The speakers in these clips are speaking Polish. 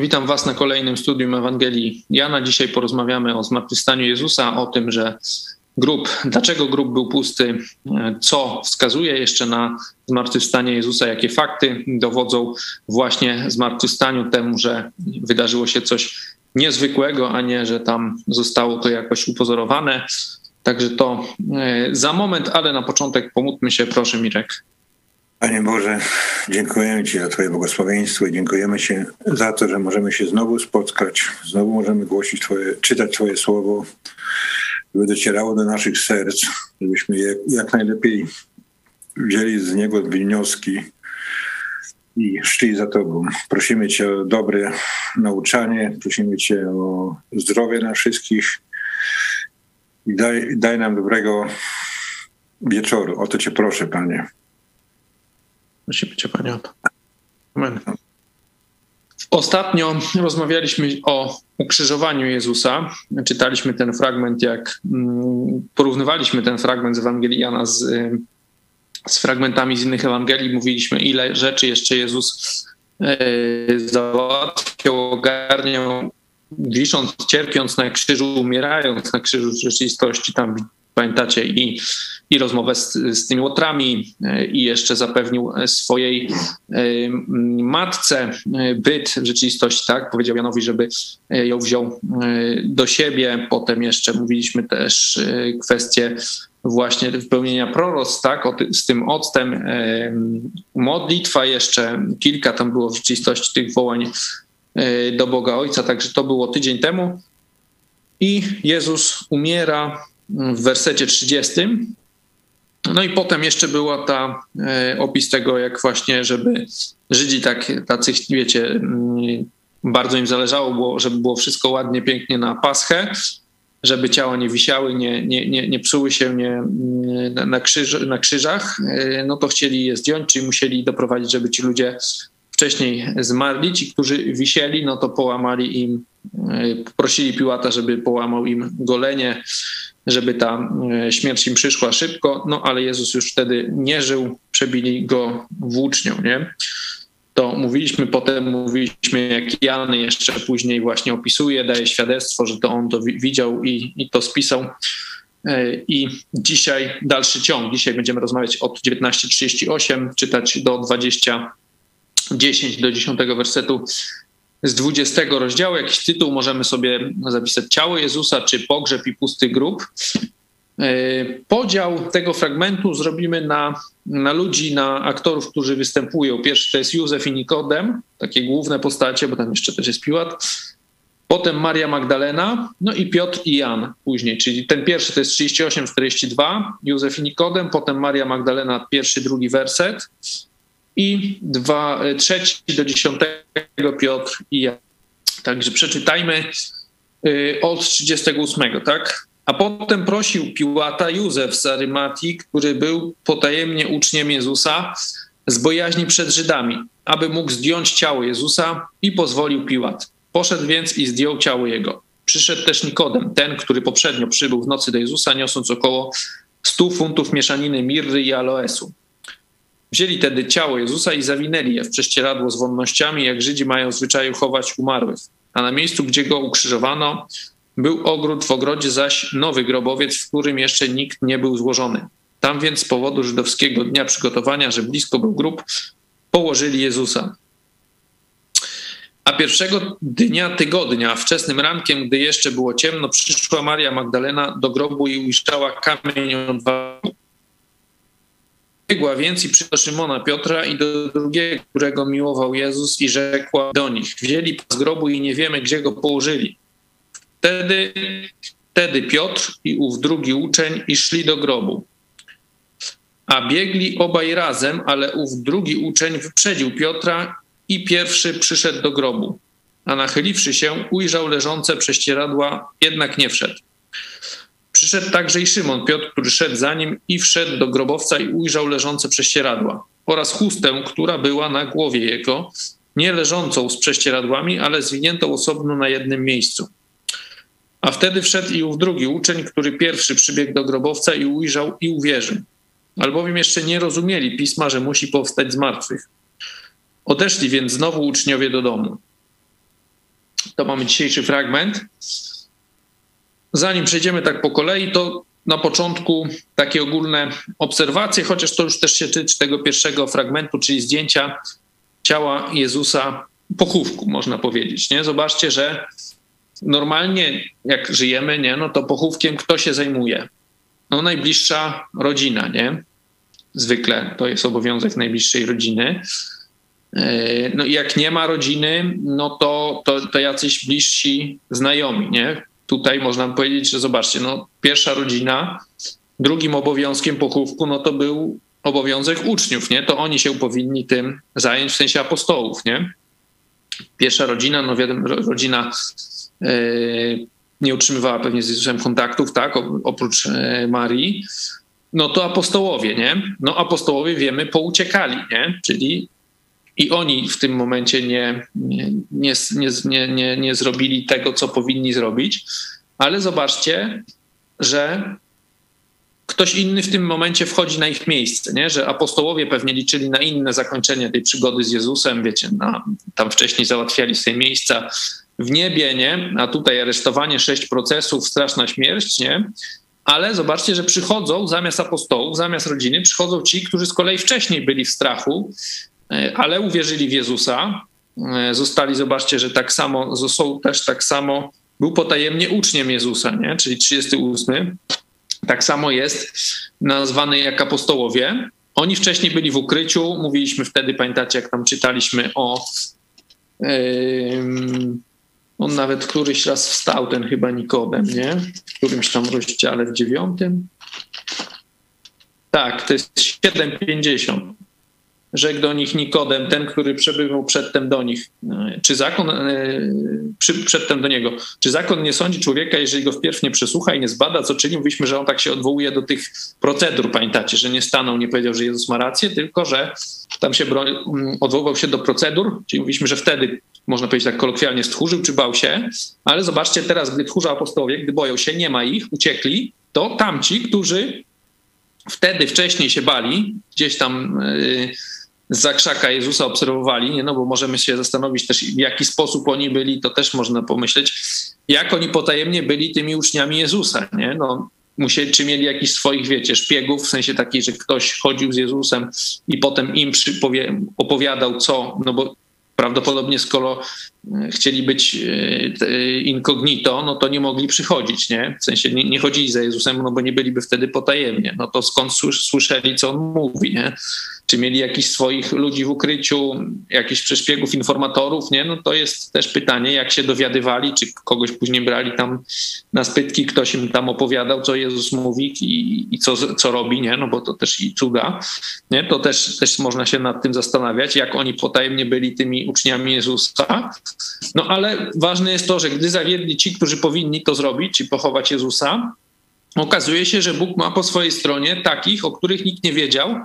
Witam Was na kolejnym studium Ewangelii Jana. Dzisiaj porozmawiamy o zmartwychwstaniu Jezusa, o tym, że grób, dlaczego grób był pusty, co wskazuje jeszcze na zmartwychwstanie Jezusa, jakie fakty dowodzą właśnie zmartwychwstaniu, temu, że wydarzyło się coś niezwykłego, a nie, że tam zostało to jakoś upozorowane. Także to e, za moment, ale na początek pomódlmy się, proszę Mirek. Panie Boże, dziękujemy Ci za Twoje błogosławieństwo i dziękujemy Ci za to, że możemy się znowu spotkać, znowu możemy głosić Twoje, czytać Twoje słowo, żeby docierało do naszych serc, żebyśmy je jak najlepiej wzięli z niego wnioski i szli za Tobą. Prosimy Cię o dobre nauczanie, prosimy Cię o zdrowie na wszystkich i daj, daj nam dobrego wieczoru. O to Cię proszę, Panie. Prosimy Cię, Panie, o to. Amen. Ostatnio rozmawialiśmy o ukrzyżowaniu Jezusa. Czytaliśmy ten fragment, jak mm, porównywaliśmy ten fragment z Ewangelii Jana z, z fragmentami z innych Ewangelii. Mówiliśmy, ile rzeczy jeszcze Jezus e, załatwiał, ogarniał, wisząc, cierpiąc na krzyżu, umierając na krzyżu rzeczywistości. Tam pamiętacie, i, i rozmowę z, z tymi łotrami, e, i jeszcze zapewnił swojej e, matce e, byt w rzeczywistości, tak? Powiedział Janowi, żeby ją wziął do siebie. Potem jeszcze mówiliśmy też kwestię właśnie wypełnienia proroc, tak, ty, z tym octem, modlitwa jeszcze, kilka tam było w rzeczywistości tych wołań do Boga Ojca, także to było tydzień temu. I Jezus umiera w wersecie 30. No i potem jeszcze była ta e, opis tego, jak właśnie, żeby Żydzi tak, tacy, wiecie, mm, bardzo im zależało, było, żeby było wszystko ładnie, pięknie na Paschę, żeby ciała nie wisiały, nie, nie, nie, nie psuły się nie, na, krzyż, na krzyżach, e, no to chcieli je zdjąć, czyli musieli doprowadzić, żeby ci ludzie wcześniej zmarli. Ci, którzy wisieli, no to połamali im, e, prosili Piłata, żeby połamał im golenie, żeby ta e, śmierć im przyszła szybko, no ale Jezus już wtedy nie żył, przebili go włócznią, nie? To mówiliśmy, potem mówiliśmy, jak Jan jeszcze później właśnie opisuje, daje świadectwo, że to on to widział i, i to spisał. E, I dzisiaj dalszy ciąg. Dzisiaj będziemy rozmawiać od 19.38, czytać do 20.10 do 10 wersetu z 20 rozdziału, jakiś tytuł możemy sobie zapisać Ciało Jezusa czy Pogrzeb i pusty grób. E, podział tego fragmentu zrobimy na, na ludzi, na aktorów, którzy występują. Pierwszy to jest Józef i Nikodem, takie główne postacie, bo tam jeszcze też jest Piłat. Potem Maria Magdalena, no i Piotr i Jan później, czyli ten pierwszy to jest 38-42, Józef i Nikodem, potem Maria Magdalena, pierwszy, drugi werset, i dwa, e, trzeci do dziesiątego Piotr i ja. Także przeczytajmy e, od 38, tak? A potem prosił Piłata Józef z Arymatii, który był potajemnie uczniem Jezusa, z bojaźni przed Żydami, aby mógł zdjąć ciało Jezusa i pozwolił Piłat. Poszedł więc i zdjął ciało jego. Przyszedł też Nikodem, ten, który poprzednio przybył w nocy do Jezusa, niosąc około 100 funtów mieszaniny mirry i aloesu. Wzięli tedy ciało Jezusa i zawinęli je w prześcieradło z wonnościami, jak Żydzi mają zwyczaju chować umarłych. A na miejscu, gdzie go ukrzyżowano, był ogród, w ogrodzie zaś nowy grobowiec, w którym jeszcze nikt nie był złożony. Tam więc z powodu żydowskiego dnia przygotowania, że blisko był grób, położyli Jezusa. A pierwszego dnia tygodnia, wczesnym rankiem, gdy jeszcze było ciemno, przyszła Maria Magdalena do grobu i ujrzała kamień od Biegła więc i przyszła Szymona Piotra i do drugiego, którego miłował Jezus i rzekła do nich, wzięli z grobu i nie wiemy, gdzie go położyli. Wtedy, wtedy Piotr i ów drugi uczeń i szli do grobu. A biegli obaj razem, ale ów drugi uczeń wyprzedził Piotra i pierwszy przyszedł do grobu. A nachyliwszy się, ujrzał leżące prześcieradła, jednak nie wszedł. Przyszedł także i Szymon Piotr, który szedł za nim i wszedł do grobowca i ujrzał leżące prześcieradła oraz chustę, która była na głowie jego, nie leżącą z prześcieradłami, ale zwiniętą osobno na jednym miejscu. A wtedy wszedł i ów drugi uczeń, który pierwszy przybiegł do grobowca i ujrzał i uwierzył. Albowiem jeszcze nie rozumieli pisma, że musi powstać z martwych. Odeszli więc znowu uczniowie do domu. To mamy dzisiejszy fragment. Zanim przejdziemy tak po kolei, to na początku takie ogólne obserwacje, chociaż to już też się tyczy tego pierwszego fragmentu, czyli zdjęcia ciała Jezusa pochówku, można powiedzieć. Nie? Zobaczcie, że normalnie jak żyjemy, nie, no to pochówkiem kto się zajmuje? No najbliższa rodzina, nie? Zwykle to jest obowiązek najbliższej rodziny. E, no jak nie ma rodziny, no to, to, to jacyś bliżsi znajomi, nie? Tutaj można powiedzieć, że zobaczcie, no pierwsza rodzina, drugim obowiązkiem pochówku, no to był obowiązek uczniów, nie? To oni się powinni tym zająć, w sensie apostołów, nie? Pierwsza rodzina, no wiadomo, rodzina yy, nie utrzymywała pewnie z Jezusem kontaktów, tak, oprócz yy, Marii, no to apostołowie, nie? No apostołowie wiemy, pouciekali, nie? Czyli i oni w tym momencie nie, nie, nie, nie, nie, nie zrobili tego, co powinni zrobić, ale zobaczcie, że ktoś inny w tym momencie wchodzi na ich miejsce, nie? że apostołowie pewnie liczyli na inne zakończenie tej przygody z Jezusem, wiecie, na, tam wcześniej załatwiali sobie miejsca w niebie, nie? a tutaj aresztowanie, sześć procesów, straszna śmierć, nie? ale zobaczcie, że przychodzą zamiast apostołów, zamiast rodziny, przychodzą ci, którzy z kolei wcześniej byli w strachu, ale uwierzyli w Jezusa, e, zostali, zobaczcie, że tak samo, są też tak samo, był potajemnie uczniem Jezusa, nie? czyli 38, tak samo jest nazwany jak apostołowie. Oni wcześniej byli w ukryciu, mówiliśmy wtedy, pamiętacie, jak tam czytaliśmy o. Yy, on nawet któryś raz wstał, ten chyba Nikodem, nie? W którymś tam rozdziale w dziewiątym. Tak, to jest 7,50 rzekł do nich Nikodem, ten, który przebywał przedtem do nich, e, czy zakon, e, przedtem do niego, czy zakon nie sądzi człowieka, jeżeli go wpierw nie przesłucha i nie zbada, co czyni? Mówiliśmy, że on tak się odwołuje do tych procedur, pamiętacie, że nie stanął, nie powiedział, że Jezus ma rację, tylko że tam się mm, odwoływał się do procedur, czyli mówiliśmy, że wtedy, można powiedzieć tak kolokwialnie, stchórzył czy bał się, ale zobaczcie teraz, gdy tchórza apostołowie, gdy boją się, nie ma ich, uciekli, to tamci, którzy wtedy wcześniej się bali, gdzieś tam... Yy, za krzaka Jezusa obserwowali, nie? no bo możemy się zastanowić też, w jaki sposób oni byli, to też można pomyśleć, jak oni potajemnie byli tymi uczniami Jezusa, nie? No, musieli, czy mieli jakiś swoich, wiecie, szpiegów, w sensie takiej, że ktoś chodził z Jezusem i potem im opowiadał co, no bo prawdopodobnie skoro chcieli być e, incognito, no to nie mogli przychodzić, nie? W sensie nie, nie chodzili za Jezusem, no bo nie byliby wtedy potajemnie. No to skąd słyszeli, co on mówi, nie? czy mieli jakichś swoich ludzi w ukryciu, jakichś przeszpiegów, informatorów, nie? No to jest też pytanie, jak się dowiadywali, czy kogoś później brali tam na spytki, ktoś im tam opowiadał, co Jezus mówi i, i co, co robi, nie? No bo to też i cuda, nie? To też, też można się nad tym zastanawiać, jak oni potajemnie byli tymi uczniami Jezusa. No ale ważne jest to, że gdy zawiedli ci, którzy powinni to zrobić, czy pochować Jezusa, okazuje się, że Bóg ma po swojej stronie takich, o których nikt nie wiedział,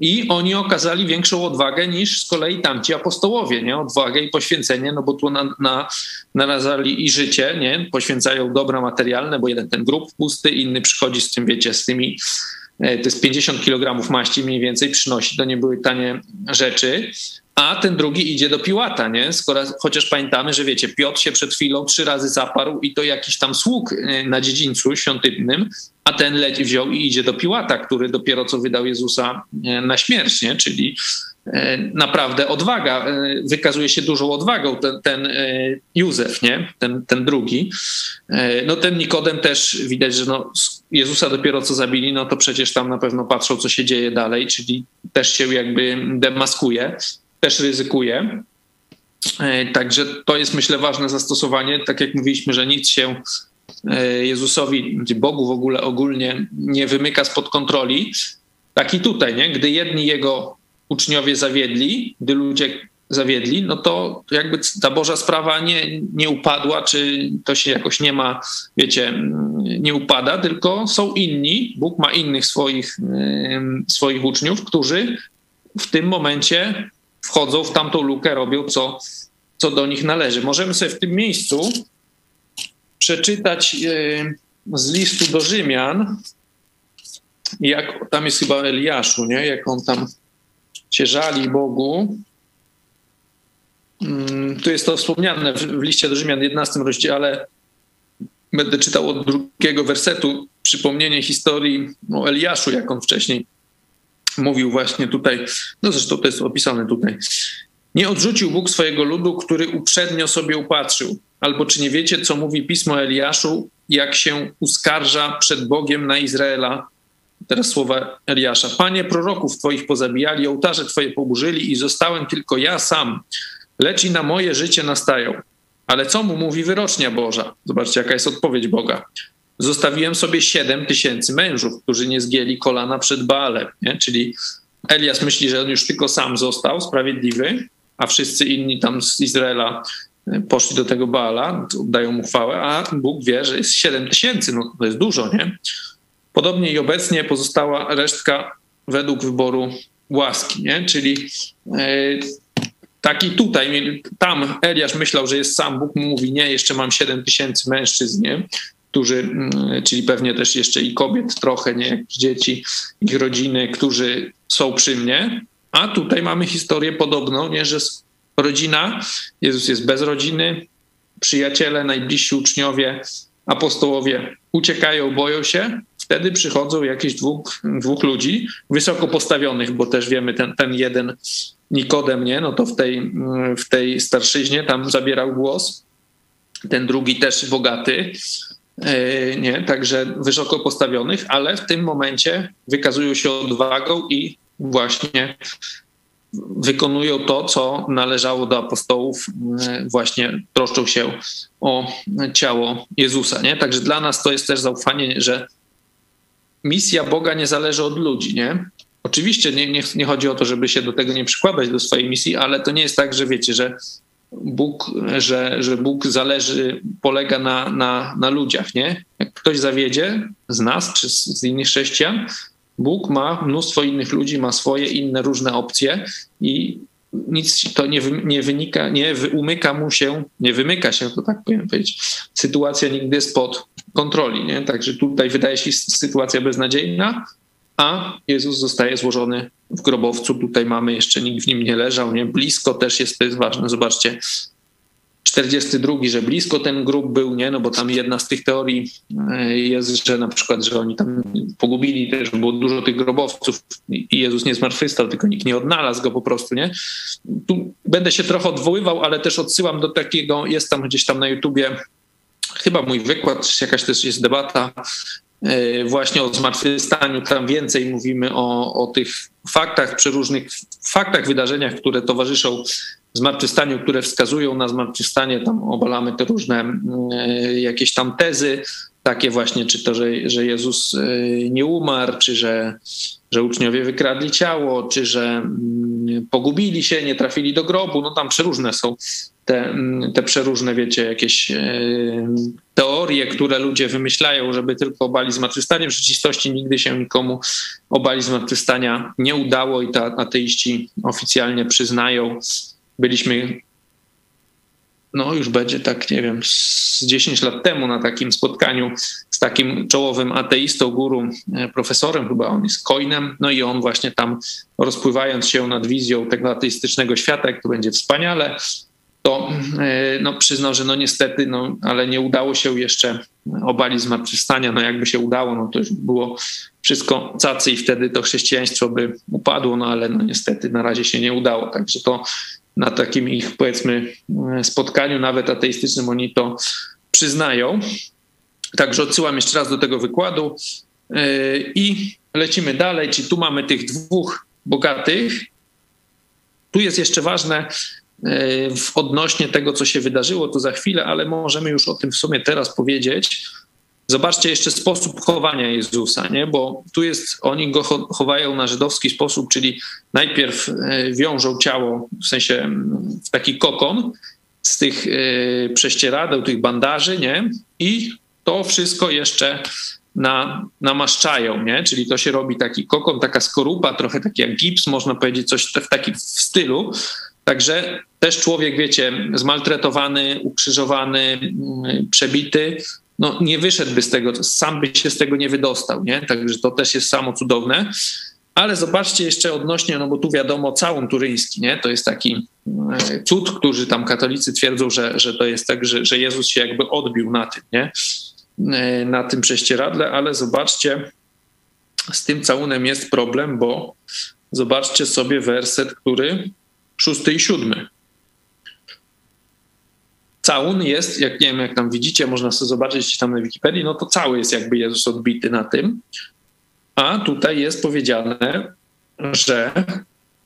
i oni okazali większą odwagę niż z kolei tamci apostołowie, nie? Odwagę i poświęcenie, no bo tu na, na, narazali i życie, nie? Poświęcają dobra materialne, bo jeden ten grób pusty, inny przychodzi z tym, wiecie, z tymi e, to jest 50 kg maści mniej więcej przynosi, to nie były tanie rzeczy, a ten drugi idzie do Piłata, nie? Skoro, chociaż pamiętamy, że wiecie, Piotr się przed chwilą trzy razy zaparł i to jakiś tam sług e, na dziedzińcu świątynnym, a ten leci wziął i idzie do Piłata, który dopiero co wydał Jezusa e, na śmierć, nie? Czyli e, naprawdę odwaga, wykazuje się dużą odwagą ten, ten Józef, nie? Ten, ten drugi. No ten Nikodem też widać, że no, Jezusa dopiero co zabili, no to przecież tam na pewno patrzą, co się dzieje dalej, czyli też się jakby demaskuje też ryzykuje. E, także to jest, myślę, ważne zastosowanie. Tak jak mówiliśmy, że nic się e, Jezusowi, Bogu w ogóle ogólnie nie wymyka spod kontroli. Tak i tutaj, nie? gdy jedni jego uczniowie zawiedli, gdy ludzie zawiedli, no to jakby ta Boża sprawa nie, nie upadła, czy to się jakoś nie ma, wiecie, nie upada, tylko są inni, Bóg ma innych swoich, swoich uczniów, którzy w tym momencie wchodzą w tamtą lukę, robią co, co do nich należy. Możemy sobie w tym miejscu przeczytać e, z listu do Rzymian, jak tam jest chyba Eliaszu, nie? jak on tam się żali Bogu. mm, tu jest to wspomniane w liście do Rzymian 11 rozdziale, będę czytał od drugiego wersetu, przypomnienie historii o Eliaszu, jak on wcześniej mówił właśnie tutaj, no zresztą to jest opisane tutaj. Nie odrzucił Bóg swojego ludu, który uprzednio sobie upatrzył. Albo czy nie wiecie, co mówi pismo Eliaszu, jak się uskarża przed Bogiem na Izraela? Teraz słowa Eliasza. Panie, proroków twoich pozabijali, ołtarze twoje poburzyli i zostałem tylko ja sam, lecz i na moje życie nastają. Ale co mu mówi wyrocznia Boża? Zobaczcie, jaka jest odpowiedź Boga. Zostawiłem sobie siedem tysięcy mężów, którzy nie zgięli kolana przed Baalem. Nie? Czyli Elias myśli, że on już tylko sam został sprawiedliwy, a wszyscy inni tam z Izraela e, poszli do tego Baala, dają mu chwałę, a Bóg wie, że jest 7 tysięcy, no to jest dużo, nie? Podobnie i obecnie pozostała resztka według wyboru łaski, nie? Czyli e, taki tutaj, tam Eliasz myślał, że jest sam, Bóg mu mówi, nie, jeszcze mam 7 tysięcy mężczyzn, nie? Którzy, mm, czyli pewnie też jeszcze i kobiet trochę, nie, dzieci, ich rodziny, którzy są przy mnie, a tutaj mamy historię podobną, nie, że rodzina, Jezus jest bez rodziny, przyjaciele, najbliżsi uczniowie, apostołowie uciekają, boją się, wtedy przychodzą jakieś dwóch, dwóch ludzi wysoko postawionych, bo też wiemy, ten, ten jeden Nikodem, nie, no to w tej, w tej starszyźnie tam zabierał głos, ten drugi też bogaty, nie, także wysoko postawionych, ale w tym momencie wykazują się odwagą i właśnie wykonują to, co należało do apostołów, e, właśnie troszczą się o ciało Jezusa. Nie? Także dla nas to jest też zaufanie, że misja Boga nie zależy od ludzi. Nie? Oczywiście nie, nie, nie chodzi o to, żeby się do tego nie przykładać do swojej misji, ale to nie jest tak, że wiecie, że Bóg, że, że Bóg zależy, polega na, na, na ludziach. Nie? Jak ktoś zawiedzie z nas czy z, z innych chrześcijan, Bóg ma mnóstwo innych ludzi, ma swoje inne różne opcje i nic to nie, nie wynika, nie umyka mu się, nie wymyka się, to tak powiem powiedzieć. Sytuacja nigdy spod kontroli, nie? Także tutaj wydaje się sytuacja beznadziejna, a Jezus zostaje złożony w grobowcu. Tutaj mamy jeszcze nikt w nim nie leżał, nie? Blisko też jest, to jest ważne. Zobaczcie, 42, że blisko ten grób był, nie? No bo tam jedna z tych teorii e, jest, że na przykład, że oni tam pogubili też, było dużo tych grobowców i Jezus nie zmartwychwstał, tylko nikt nie odnalazł go po prostu, nie? Tu będę się trochę odwoływał, ale też odsyłam do takiego, jest tam gdzieś tam na YouTubie chyba mój wykład, jakaś też jest debata właśnie o zmartwychwstaniu. Tam więcej mówimy o, o tych faktach, przeróżnych faktach, wydarzeniach, które towarzyszą zmartwychwstaniu, które wskazują na zmartwychwstanie, tam obalamy te różne e, jakieś tam tezy, takie właśnie, czy to, że, że Jezus e, nie umarł, czy że, że uczniowie wykradli ciało, czy że pogubili się, nie trafili do grobu, no tam przeróżne są te, mm, te przeróżne, wiecie, jakieś e, teorie, które ludzie wymyślają, żeby tylko obalić zmartwychwstanie. W rzeczywistości nigdy się nikomu obalić zmartwychwstania nie udało i ta ateiści oficjalnie przyznają, byliśmy, no już będzie tak, nie wiem, z 10 lat temu na takim spotkaniu z takim czołowym ateistą, guru, e, profesorem, chyba on jest Coinem, no i on właśnie tam rozpływając się nad wizją tego ateistycznego świata, jak to będzie wspaniale, to e, no, przyznał, że no niestety, no, ale nie udało się jeszcze obalić zmartwychwstania. No jakby się udało, no to już było wszystko cacy i wtedy to chrześcijaństwo by upadło, no ale no niestety na razie się nie udało. Także to na takim ich, powiedzmy, spotkaniu, nawet ateistycznym, oni to przyznają. Także odsyłam jeszcze raz do tego wykładu i lecimy dalej. Czyli tu mamy tych dwóch bogatych. Tu jest jeszcze ważne w odnośnie tego, co się wydarzyło, to za chwilę, ale możemy już o tym w sumie teraz powiedzieć. Zobaczcie jeszcze sposób chowania Jezusa, nie? bo tu jest, oni go chowają na żydowski sposób, czyli najpierw e, wiążą ciało, w sensie w taki kokon z tych e, prześcieradeł, tych bandaży, nie? I to wszystko jeszcze na, namaszczają, nie? Czyli to się robi taki kokon, taka skorupa, trochę taki jak gips, można powiedzieć, coś w takim stylu. Także też człowiek, wiecie, zmaltretowany, ukrzyżowany, przebity, no, nie wyszedłby z tego, sam by się z tego nie wydostał, nie? Także to też jest samo cudowne. Ale zobaczcie jeszcze odnośnie, no bo tu wiadomo, całun turyński, nie? To jest taki e, cud, który tam katolicy twierdzą, że, że to jest tak, że, że Jezus się jakby odbił na tym, nie? E, na tym prześcieradle, ale zobaczcie, z tym całunem jest problem, bo zobaczcie sobie werset, który szósty i siódmy. Całun jest, jak nie wiem, jak tam widzicie, można sobie zobaczyć tam na Wikipedii, no to cały jest jakby Jezus odbity na tym. A tutaj jest powiedziane, że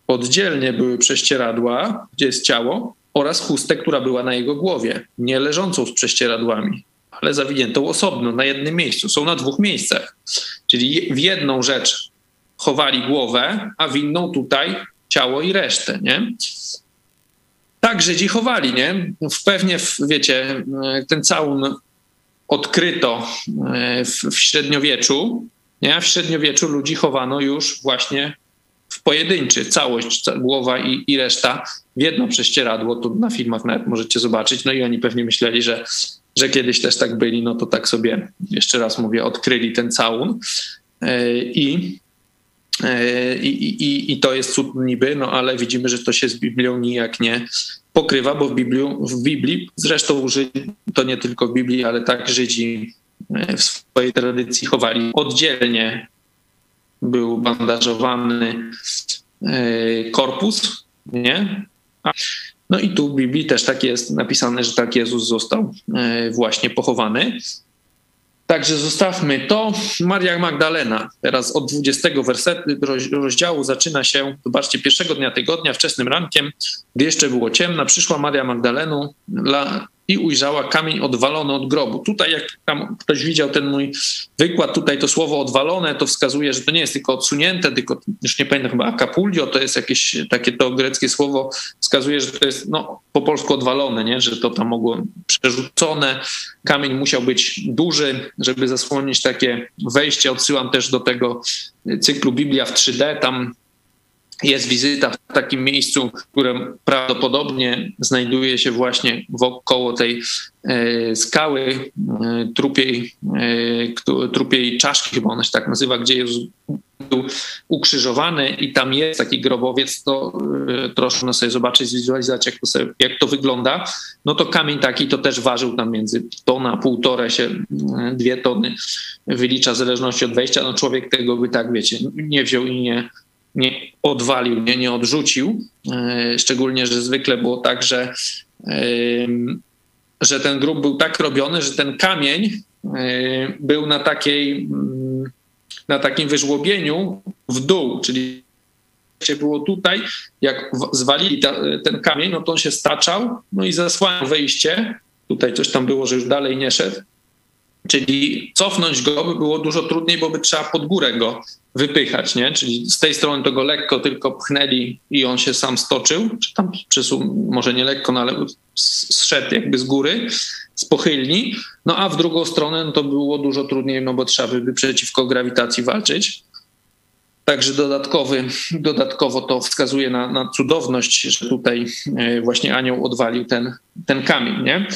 oddzielnie były prześcieradła, gdzie jest ciało, oraz chustę, która była na jego głowie, nie leżącą z prześcieradłami, ale zawiniętą osobno, na jednym miejscu. Są na dwóch miejscach. Czyli w jedną rzecz chowali głowę, a w inną tutaj ciało i resztę, nie? Tak Żydzi chowali, nie? Pewnie, wiecie, ten całun odkryto e, w, w średniowieczu, nie? A w średniowieczu ludzi chowano już właśnie w pojedynczy, całość, głowa i, i reszta w jedno prześcieradło, to na filmach nawet możecie zobaczyć, no i oni pewnie myśleli, że, że kiedyś też tak byli, no to tak sobie, jeszcze raz mówię, odkryli ten całun e, i e, i, i, I to jest cud niby, no ale widzimy, że to się z Biblią nijak nie pokrywa, bo w, Bibliu, w Biblii, zresztą to nie tylko w Biblii, ale tak Żydzi e, w swojej tradycji chowali oddzielnie. Był bandażowany korpus, nie? No i tu w Biblii też tak jest napisane, że tak Jezus został e, właśnie pochowany. Także zostawmy to. Maria Magdalena. Teraz od 20 wersetu rozdziału zaczyna się, zobaczcie, pierwszego dnia tygodnia, wczesnym rankiem, gdy jeszcze było ciemno, przyszła Maria Magdalenu i ujrzała kamień odwalony od grobu. Tutaj, jak tam ktoś widział ten mój wykład, tutaj to słowo odwalone to wskazuje, że to nie jest tylko odsunięte, tylko już nie pamiętam chyba akapuldio, to jest jakieś takie to greckie słowo, wskazuje, że to jest no, po polsku odwalone, nie? że to tam mogło przerzucone. Kamień musiał być duży, żeby zasłonić takie wejście. Odsyłam też do tego cyklu Biblia w 3D, tam jest wizyta w takim miejscu, które prawdopodobnie znajduje się właśnie wokoło tej e, skały e, trupiej, e, trupiej czaszki, chyba ona się tak nazywa, gdzie Jezus był ukrzyżowany i tam jest taki grobowiec, to troszkę można sobie zobaczyć, zwizualizować, jak to, sobie, jak to wygląda. No to kamień taki to też ważył tam między tona, półtora się, dwie tony wylicza w zależności od wejścia. No człowiek tego by tak, wiecie, nie wziął i nie, nie odwalił, nie, nie odrzucił. E, szczególnie, że zwykle było tak, że, że ten grób był tak robiony, że ten kamień e, był na takiej mm, na takim wyżłobieniu w dół, czyli było tutaj, jak zwalili ta, ten kamień, no to on się staczał, no i zasłaniał wejście. Tutaj coś tam było, że już dalej nie szedł. Czyli cofnąć go by było dużo trudniej, bo by trzeba pod górę go wypychać, nie? Czyli z tej strony to go lekko tylko pchnęli i on się sam stoczył, czy tam przesuł, może nie lekko, no ale zszedł jakby z góry, z pochylni, no a w drugą stronę no to było dużo trudniej, no bo trzeba by przeciwko grawitacji walczyć. Także dodatkowy, dodatkowo to wskazuje na, na cudowność, że tutaj e, właśnie anioł odwalił ten, ten kamień, nie?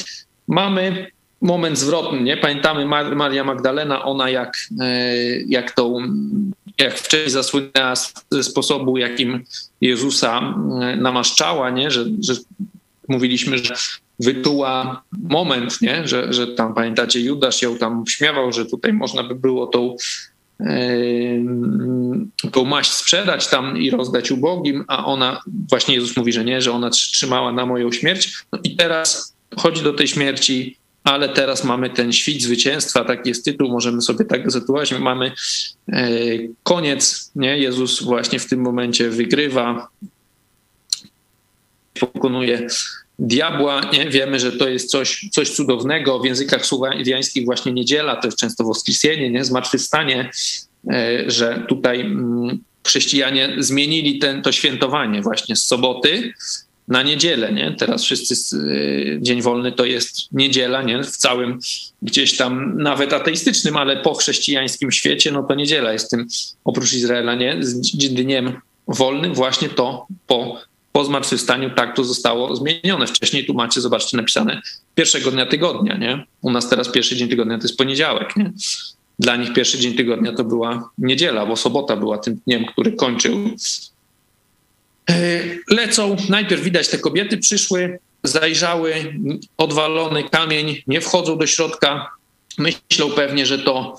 Mamy moment zwrotny, nie? Pamiętamy Maria Magdalena, ona jak, e, jak tą jak wcześniej zasłynęła sposobu, jakim Jezusa e, namaszczała, nie? Że, że mówiliśmy, że wytuła moment, nie? Że, że tam pamiętacie, Judasz ją tam śmiewał, że tutaj można by było tą, yy, tą maść sprzedać tam i rozdać ubogim, a ona, właśnie Jezus mówi, że nie, że ona trzymała na moją śmierć. No i teraz chodzi do tej śmierci ale teraz mamy ten świt zwycięstwa, taki jest tytuł, możemy sobie tak zatytułować. Mamy e, koniec, nie? Jezus właśnie w tym momencie wygrywa, pokonuje diabła. Nie? Wiemy, że to jest coś, coś cudownego. W językach słowiańskich właśnie niedziela to jest często woskresenie, nie? zmartwychwstanie, e, że tutaj mm, chrześcijanie zmienili ten, to świętowanie właśnie z soboty na niedzielę, nie? Teraz wszyscy y, dzień wolny to jest niedziela, nie? W całym gdzieś tam nawet ateistycznym, ale po chrześcijańskim świecie, no to niedziela jest tym oprócz Izraela, nie? Dniem wolnym właśnie to po, po zmartwychwstaniu tak to zostało zmienione. Wcześniej tu macie, zobaczcie, napisane pierwszego dnia tygodnia, nie? U nas teraz pierwszy dzień tygodnia to jest poniedziałek, nie? dla nich pierwszy dzień tygodnia to była niedziela, bo sobota była tym dniem, który kończył. E, lecą, najpierw widać te kobiety przyszły, zajrzały, odwalony kamień, nie wchodzą do środka, myślą pewnie, że to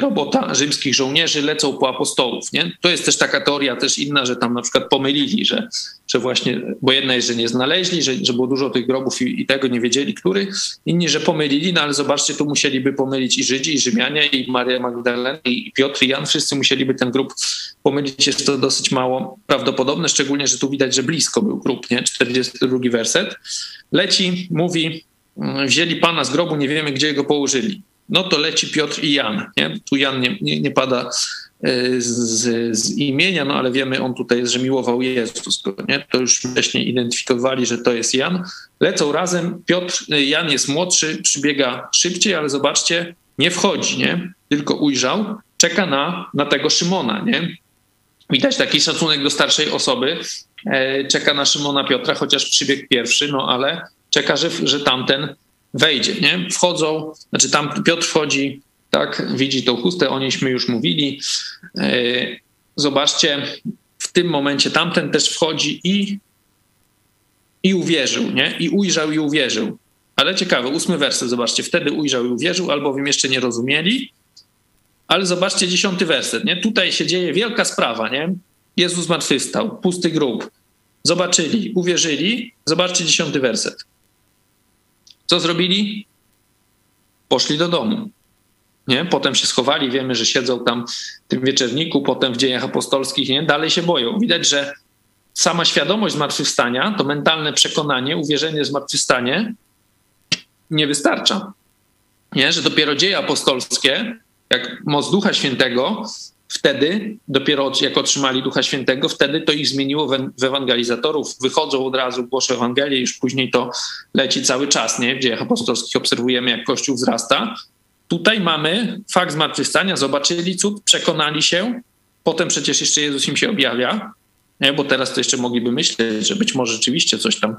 robota rzymskich żołnierzy lecą po apostołów. Nie? To jest też taka teoria też inna, że tam na przykład pomylili, że, że właśnie, bo jedna jest, że nie znaleźli, że, że było dużo tych grobów i, i tego nie wiedzieli, który. Inni, że pomylili, no ale zobaczcie, tu musieliby pomylić i Żydzi, i Rzymianie, i Maria Magdalena, i Piotr, i Jan, wszyscy musieliby ten grób pomylić. Jest to dosyć mało prawdopodobne, szczególnie, że tu widać, że blisko był grób, nie? 42 werset. Leci, mówi, wzięli Pana z grobu, nie wiemy, gdzie go położyli no to leci Piotr i Jan. Nie? Tu Jan nie, nie, nie pada e, z, z, imienia, no ale wiemy, on tutaj jest, że miłował Jezus. Nie? To już wcześniej identyfikowali, że to jest Jan. Lecą razem, Piotr, e, Jan jest młodszy, przybiega szybciej, ale zobaczcie, nie wchodzi, nie? tylko ujrzał, czeka na, na tego Szymona. Nie? Widać taki szacunek do starszej osoby, e, czeka na Szymona Piotra, chociaż przybiegł pierwszy, no ale czeka, że, że tamten wejdzie, nie? Wchodzą, znaczy tam Piotr wchodzi, tak, widzi tą chustę, o niejśmy już mówili. E, zobaczcie, w tym momencie tamten też wchodzi i, i uwierzył, nie? I ujrzał i uwierzył. Ale ciekawe, ósmy werset, zobaczcie, wtedy ujrzał i uwierzył, albowiem jeszcze nie rozumieli. Ale zobaczcie dziesiąty werset, nie? Tutaj się dzieje wielka sprawa, nie? Jezus zmartwychwstał, pusty grób. Zobaczyli, uwierzyli. Zobaczcie dziesiąty werset. Co zrobili? Poszli do domu. Nie? Potem się schowali, wiemy, że siedzą tam w tym wieczerniku, potem w dziejach apostolskich, nie? dalej się boją. Widać, że sama świadomość zmartwychwstania, to mentalne przekonanie, uwierzenie w zmartwychwstanie nie wystarcza. Nie? Że dopiero dzieje apostolskie, jak moc Ducha Świętego, wtedy, dopiero jak otrzymali Ducha Świętego, wtedy to ich zmieniło w ewangelizatorów. Wychodzą od razu, głoszą Ewangelię, już później to leci cały czas. Nie? W dziejach apostolskich obserwujemy, jak Kościół wzrasta. Tutaj mamy fakt zmartwychwstania, zobaczyli cud, przekonali się, potem przecież jeszcze Jezus im się objawia, nie? bo teraz to jeszcze mogliby myśleć, że być może rzeczywiście coś tam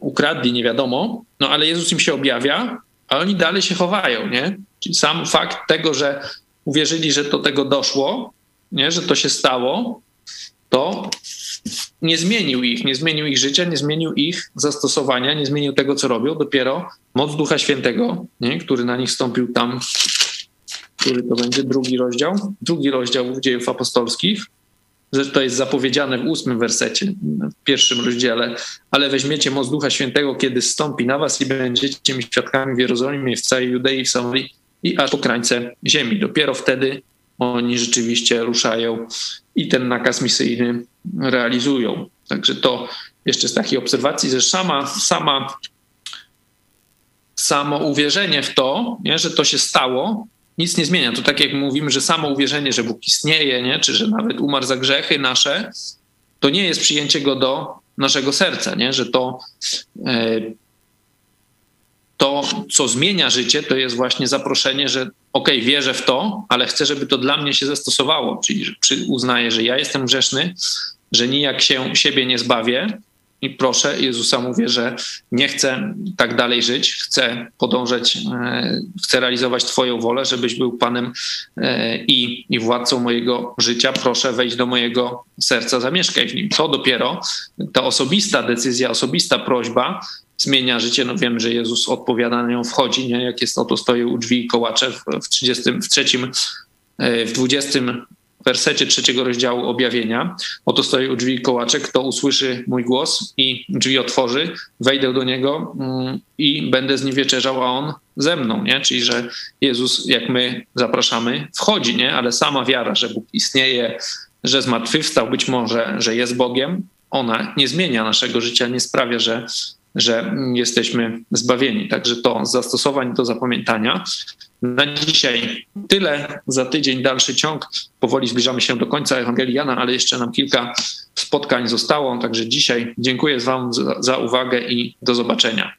ukradli, nie wiadomo, no ale Jezus im się objawia, a oni dalej się chowają, nie? Czyli sam fakt tego, że uwierzyli, że do tego doszło, nie, że to się stało, to nie zmienił ich, nie zmienił ich życia, nie zmienił ich zastosowania, nie zmienił tego, co robią. Dopiero moc Ducha Świętego, nie, który na nich wstąpił tam, który to będzie drugi rozdział, drugi rozdział dziejów apostolskich, to jest zapowiedziane w ósmym wersecie, w pierwszym rozdziale, ale weźmiecie moc Ducha Świętego, kiedy stąpi na was i będziecie mi świadkami w Jerozolimie, w całej Judei, w Samarii i aż po krańce ziemi. Dopiero wtedy oni rzeczywiście ruszają i ten nakaz misyjny realizują. Także to jeszcze z takiej obserwacji, że sama, sama samo uwierzenie w to, nie, że to się stało, nic nie zmienia. To tak jak mówimy, że samo uwierzenie, że Bóg istnieje, nie, czy że nawet umarł za grzechy nasze, to nie jest przyjęcie go do naszego serca, nie, że to e, to, co zmienia życie, to jest właśnie zaproszenie, że okay, wierzę w to, ale chcę, żeby to dla mnie się zastosowało, czyli uznaję, że ja jestem grzeszny, że nijak się siebie nie zbawię i proszę Jezusa, mówię, że nie chcę tak dalej żyć, chcę podążać, e, chcę realizować Twoją wolę, żebyś był Panem e, i, i władcą mojego życia. Proszę wejść do mojego serca, zamieszkaj w nim. Co dopiero ta osobista decyzja, osobista prośba zmienia życie. No wiem, że Jezus odpowiada na nią, wchodzi, nie? jak jest oto stoi u drzwi i kołacze w, w, 30, w trzecim, e, w 20 wersecie trzeciego rozdziału objawienia. Oto stoi u drzwi kołacze, kto usłyszy mój głos i drzwi otworzy, wejdę do niego mm, i będę z nim wieczerzał, a on ze mną, nie? Czyli, że Jezus, jak my zapraszamy, wchodzi, nie? Ale sama wiara, że Bóg istnieje, że zmartwychwstał, być może, że jest Bogiem, ona nie zmienia naszego życia, nie sprawia, że że jesteśmy zbawieni. Także to zastosowań do zapamiętania. Na dzisiaj tyle. Za tydzień dalszy ciąg. Powoli zbliżamy się do końca Ewangelii Jana, ale jeszcze nam kilka spotkań zostało. Także dzisiaj dziękuję Wam za, za uwagę i do zobaczenia.